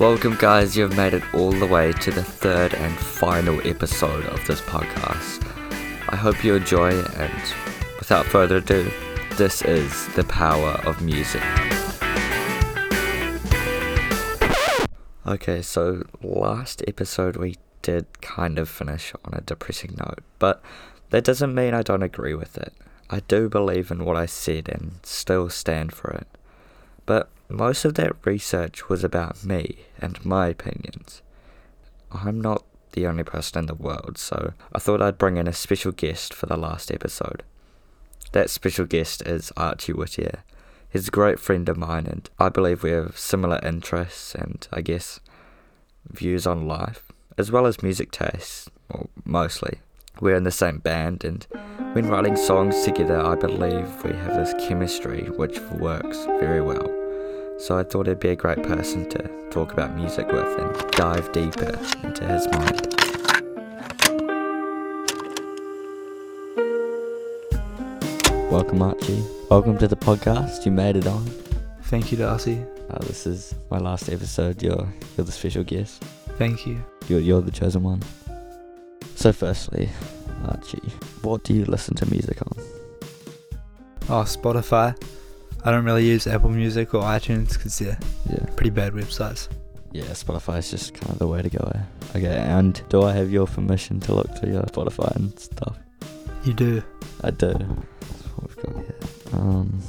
Welcome, guys. You've made it all the way to the third and final episode of this podcast. I hope you enjoy, and without further ado, this is the power of music. Okay, so last episode we did kind of finish on a depressing note, but that doesn't mean I don't agree with it. I do believe in what I said and still stand for it. But most of that research was about me and my opinions. I'm not the only person in the world, so I thought I'd bring in a special guest for the last episode. That special guest is Archie Whittier. He's a great friend of mine, and I believe we have similar interests and, I guess, views on life, as well as music tastes, well, mostly. We're in the same band, and when writing songs together, I believe we have this chemistry which works very well. So I thought he'd be a great person to talk about music with and dive deeper into his mind. Welcome, Archie. Welcome to the podcast. You made it on. Thank you, Darcy. Uh, this is my last episode. You're you're the special guest. Thank you. You're you're the chosen one. So, firstly, Archie, what do you listen to music on? Oh, Spotify. I don't really use Apple Music or iTunes because they're Yeah, pretty bad websites. yeah. Spotify is just kind of the way to go. eh? Okay, and do I have your permission to look through your Spotify and stuff? You do. I do. That's what we've got here. Um,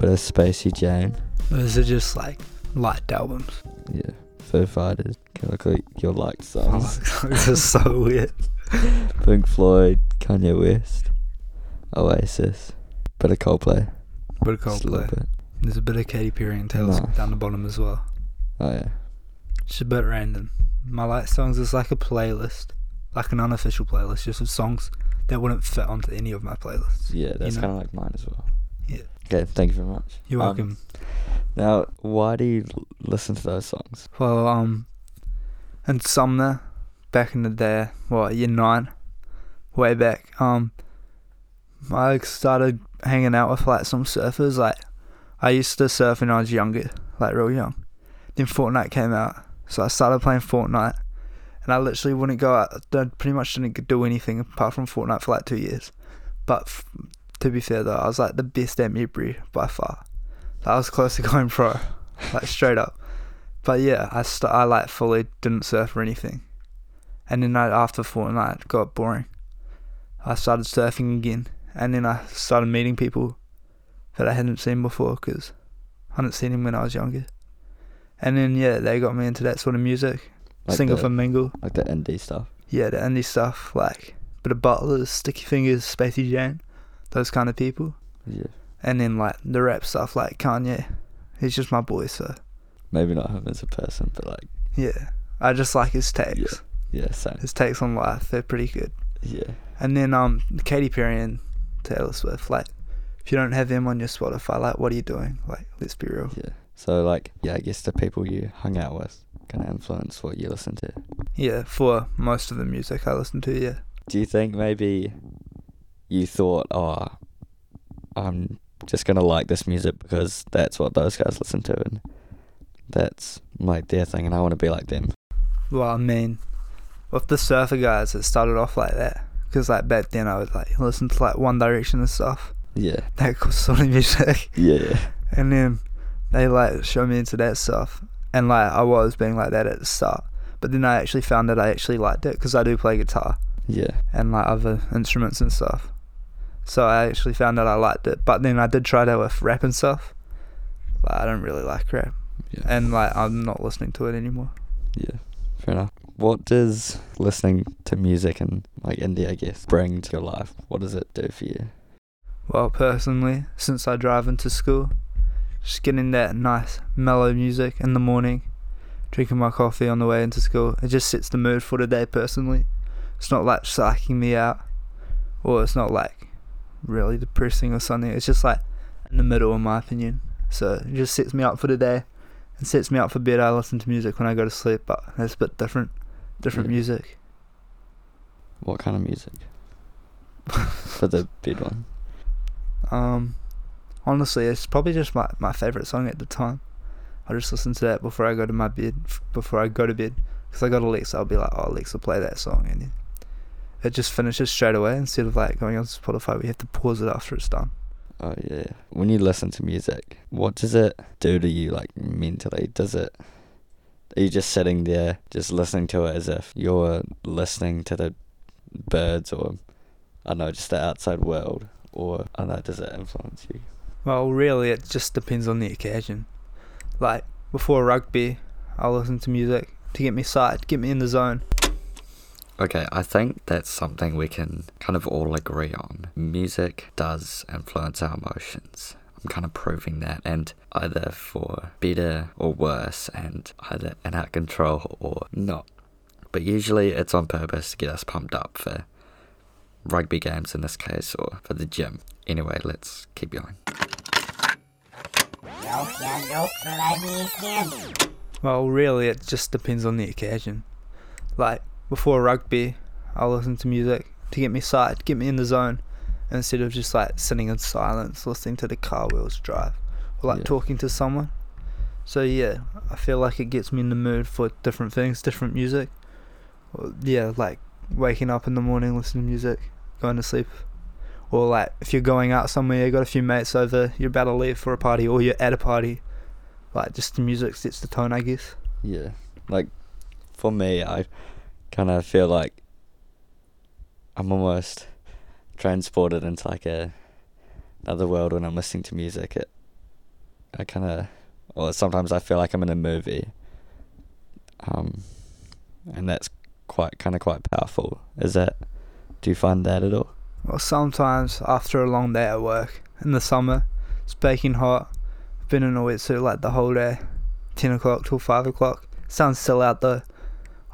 bit of Spacey Jane. Those are just like liked albums. Yeah. Foo Fighters. Chemical, your liked songs. this is so weird. Pink Floyd, Kanye West, Oasis, bit of Coldplay. Bit of Just a little Coldplay. bit. There's a bit of Katy Perry and Taylor Swift down the bottom as well. Oh yeah. It's a bit random. My light songs is like a playlist, like an unofficial playlist, just of songs that wouldn't fit onto any of my playlists. Yeah, that's know? kind of like mine as well. Yeah. Okay, thank you very much. You're Um, welcome. Now, why do you l- listen to those songs? Well, um, in Sumner, back in the day, what year nine, way back, um, I started hanging out with like some surfers. Like, I used to surf when I was younger, like real young. Then Fortnite came out, so I started playing Fortnite, and I literally wouldn't go out. I pretty much didn't do anything apart from Fortnite for like two years. But f- to be fair though, I was like the best at Mewbury by far. I was close to going pro, like straight up. But yeah, I st- I like fully didn't surf or anything, and then I, after Fortnite got boring. I started surfing again, and then I started meeting people that I hadn't seen before because I hadn't seen him when I was younger. And then yeah, they got me into that sort of music, Like single the, for mingle. like the indie stuff. Yeah, the indie stuff like bit of Butlers, Sticky Fingers, Spacey Jane, those kind of people. Yeah. And then like the rap stuff like Kanye, he's just my boy, so Maybe not him as a person, but like, yeah, I just like his takes. yeah, same. His takes on life, they're pretty good. Yeah. And then um, Katy Perry and Taylor Swift, like, if you don't have them on your Spotify, like, what are you doing? Like, let's be real. Yeah. So like, yeah, I guess the people you hung out with kind of influence what you listen to. Yeah, for most of the music I listen to, yeah. Do you think maybe you thought, oh, I'm just gonna like this music because that's what those guys listen to, and that's like their thing, and I want to be like them. Well, I mean, with the surfer guys, it started off like that. Because, like, back then I would, like, listen to, like, One Direction and stuff. Yeah. That sort of music. Yeah. And then they, like, showed me into that stuff. And, like, I was being like that at the start. But then I actually found that I actually liked it because I do play guitar. Yeah. and like other instruments and stuff. So I actually found that I liked it. But then I did try that with rap and stuff. But I don't really like rap. Yeah. And like I'm not listening to it anymore. Yeah, fair enough. What does listening to music and like indie, I guess, bring to your life? What does it do for you? Well, personally, since I drive into school, just getting that nice mellow music in the morning, drinking my coffee on the way into school, it just sets the mood for the day personally. It's not like psyching me out, or it's not like really depressing or something. It's just like in the middle, in my opinion. So it just sets me up for the day and sets me up for bed. I listen to music when I go to sleep, but it's a bit different, different Yeah. music. What kind of music? for the bid one. Um, honestly, it's probably just my, my favorite song at the time. I'll just listen to that before I go to my bed. Before I go to bed, because I got Alexa, I'll be like, "Oh Alexa, play that song," and then it just finishes straight away instead of like going on Spotify. We have to pause it after it's done. Oh yeah. When you listen to music, what does it do to you like mentally? Does it are you just sitting there just listening to it as if you're listening to the birds or I don't know, just the outside world? Or I don't know, does it influence you? Well, really, it just depends on the occasion. Like before rugby, I'll listen to music to get me psyched, get me in the zone. Okay, I think that's something we can kind of all agree on. Music does influence our emotions. I'm kind of proving that, and either for better or worse, and either in our control or not. But usually it's on purpose to get us pumped up for rugby games in this case, or for the gym. Anyway, let's keep going. Well, really, it just depends on the occasion. Like before rugby, I'll listen to music to get me psyched, get me in the zone, instead of just like sitting in silence, listening to the car wheels drive, or like Yeah. talking to someone. So yeah, I feel like it gets me in the mood for different things, different music. Or, yeah, like waking up in the morning, listening to music, going to sleep. Or like if you're going out somewhere, you got a few mates over, you're about to leave for a party, or you're at a party. Like just the music sets the tone, I guess. Yeah. Like, for me, I kind of feel like I'm almost transported into like a another world when I'm listening to music. It, I kind of, or sometimes I feel like I'm in a movie. Um, and that's quite kind of quite powerful. Is that? Do you find that at all? Well, sometimes after a long day at work in the summer, it's baking hot. I've been in a wetsuit like the whole day, ten o'clock till five o'clock. Sun's still out though.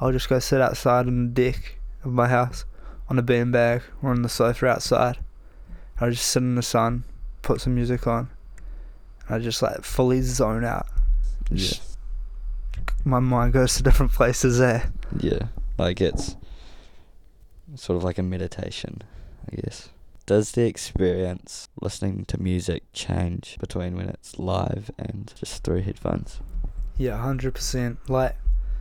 I'll just go sit outside on the deck of my house, on a beanbag or on the sofa outside. I'll just sit in the sun, put some music on. and I just like fully zone out. Yeah. My mind goes to different places there. Yeah, like it's sort of like a meditation, I guess. Does the experience listening to music change between when it's live and just through headphones? Yeah, hundred percent. Like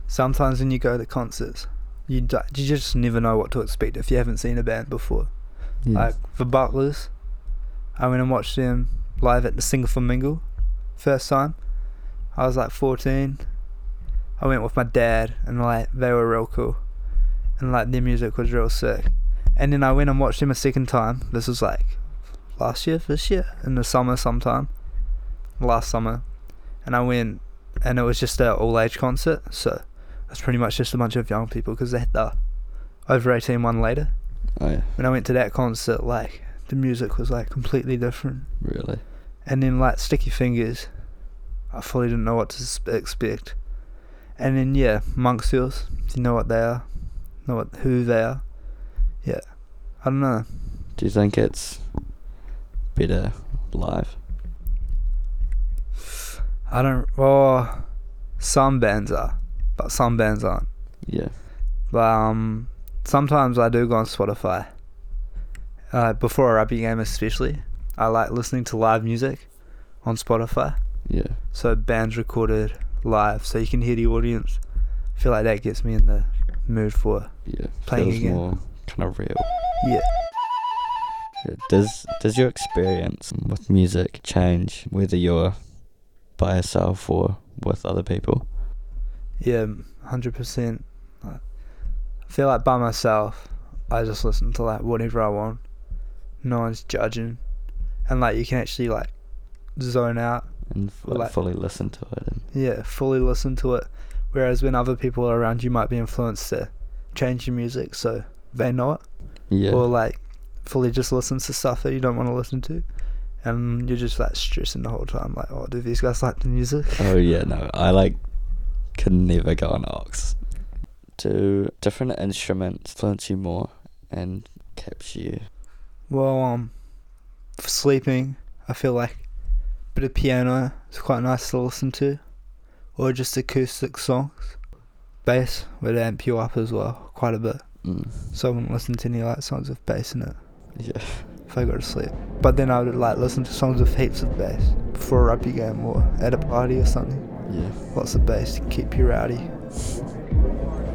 sometimes when you go to concerts, you d- you just never know what to expect if you haven't seen a band before. Like the Butlers, I went and watched them live at the Single Flamingo, first time. I was like fourteen. I went with my dad, and like they were real cool, and like their music was real sick. And then I went and watched them a second time. This was like last year, this year, in the summer sometime, last summer, and I went, and it was just a all age concert. So it's pretty much just a bunch of young people because they had the over eighteen one later oh yeah, when I went to that concert, like the music was like completely different. really? And then like Sticky Fingers, I fully didn't know what to expect. And then yeah, Monk Seals, you know what they are, know what who they are. Yeah, I don't know. Do you think it's better live? I don't. Well, some bands are, but some bands aren't. Yeah, But um, sometimes I do go on Spotify. Uh, before a rugby game, especially, I like listening to live music on Spotify. yeah, So bands recorded live, so you can hear the audience. I feel like that gets me in the mood for yeah. Playing Feels again. more kind of real. yeah. Yeah. Does does your experience with music change whether you're by yourself or with other people? Yeah, hundred percent. I feel like by myself, I just listen to like whatever I want. No one's judging, and like you can actually like zone out. and f- like, fully listen to it. And Yeah, fully listen to it. Whereas when other people are around, you might be influenced to change your music so they know it, yeah, or like fully just listen to stuff that you don't want to listen to, and you're just like stressing the whole time. Like, oh, do these guys like the music? oh yeah, no, I like could never go on aux. Do different instruments influence you more and capture you? Well, um, for sleeping, I feel like a bit of piano is quite nice to listen to, or just acoustic songs. Bass would amp you up as well, quite a bit. Mm. So I wouldn't listen to any like songs with bass in it Yeah, if I go to sleep. But then I would like listen to songs with heaps of bass before a rugby game or at a party or something. Yeah. Lots of bass to keep you rowdy.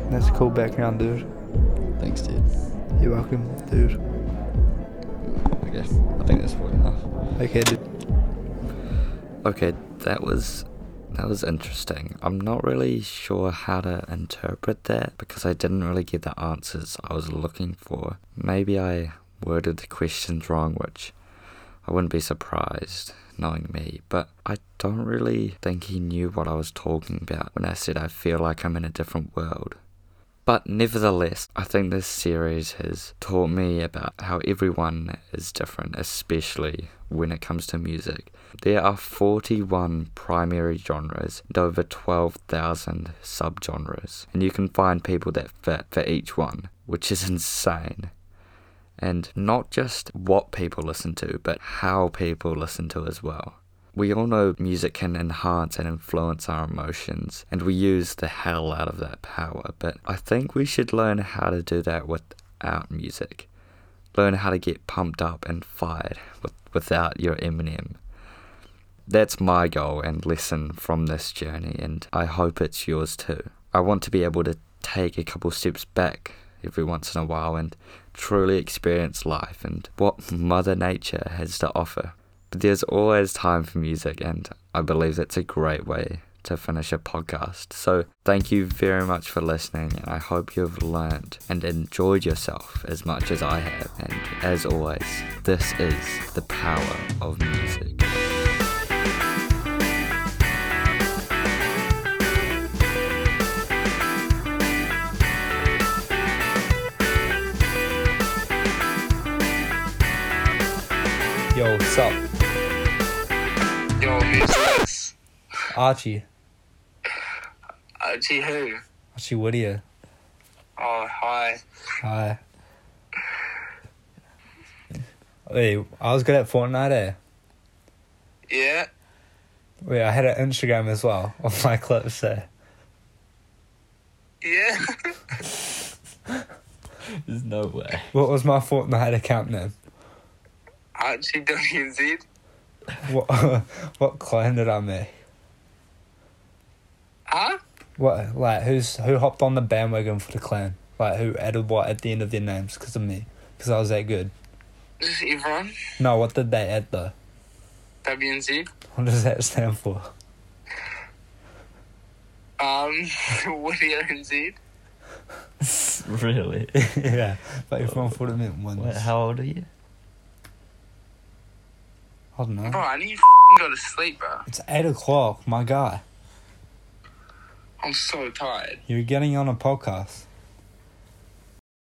That's a cool background, dude. Thanks, dude. You're welcome, dude. Okay. I think that's probably enough. Okay, dude. Okay, that was that was interesting. I'm not really sure how to interpret that because I didn't really get the answers I was looking for. Maybe I worded the questions wrong, which I wouldn't be surprised knowing me, but I don't really think he knew what I was talking about when I said I feel like I'm in a different world. But nevertheless, I think this series has taught me about how everyone is different, especially when it comes to music. There are 41 primary genres and over 12,000 subgenres, and you can find people that fit for each one, which is insane. And not just what people listen to, but how people listen to as well. We all know music can enhance and influence our emotions, and we use the hell out of that power, but I think we should learn how to do that without music. Learn how to get pumped up and fired with, without your Eminem. That's my goal and lesson from this journey, and I hope it's yours too. I want to be able to take a couple steps back every once in a while and truly experience life and what Mother Nature has to offer. But there's always time for music, and I believe that's a great way to finish a podcast. So, thank you very much for listening, and I hope you've learned and enjoyed yourself as much as I have. And as always, this is the power of music. Yo, what's up? Yo, who's this? Archie. Archie who? Archie Whittier. Oh, hi. Hi. Wait, I was good at Fortnite, eh? Yeah? Wait, I had an Instagram as well of my clips there. Yeah? There's no way. What was my Fortnite account name? Archie WZ? What what clan did I make? Huh? What like who's who hopped on the bandwagon for the clan? Like who added what at the end of their names because of me? Because I was that good. Just everyone? No, what did they add though? WNZ? What does that stand for? Um, Woody NZ? really? yeah, but if one thought it meant ones. Wait, how old are you? I don't know. Bro, I need to go to sleep, bro. It's eight o'clock, my guy. I'm so tired. You're getting on a podcast.